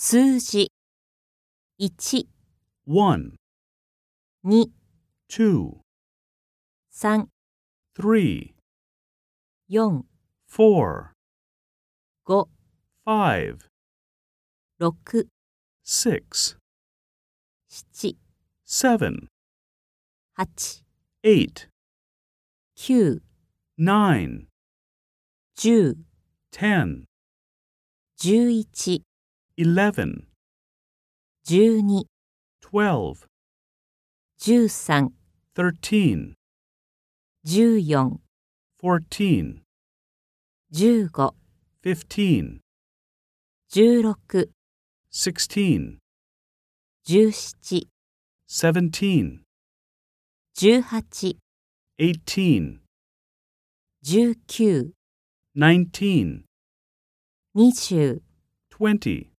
数字。1、1, 2、2, 3、3, 4、4, 5、5, 6、6, 7、7, 8、8, 9、9, 10、10, 11、11, 12、12, 13、13, 14、14, 15、15, 16、16, 17、17, 18、18, 19、19, 20、20,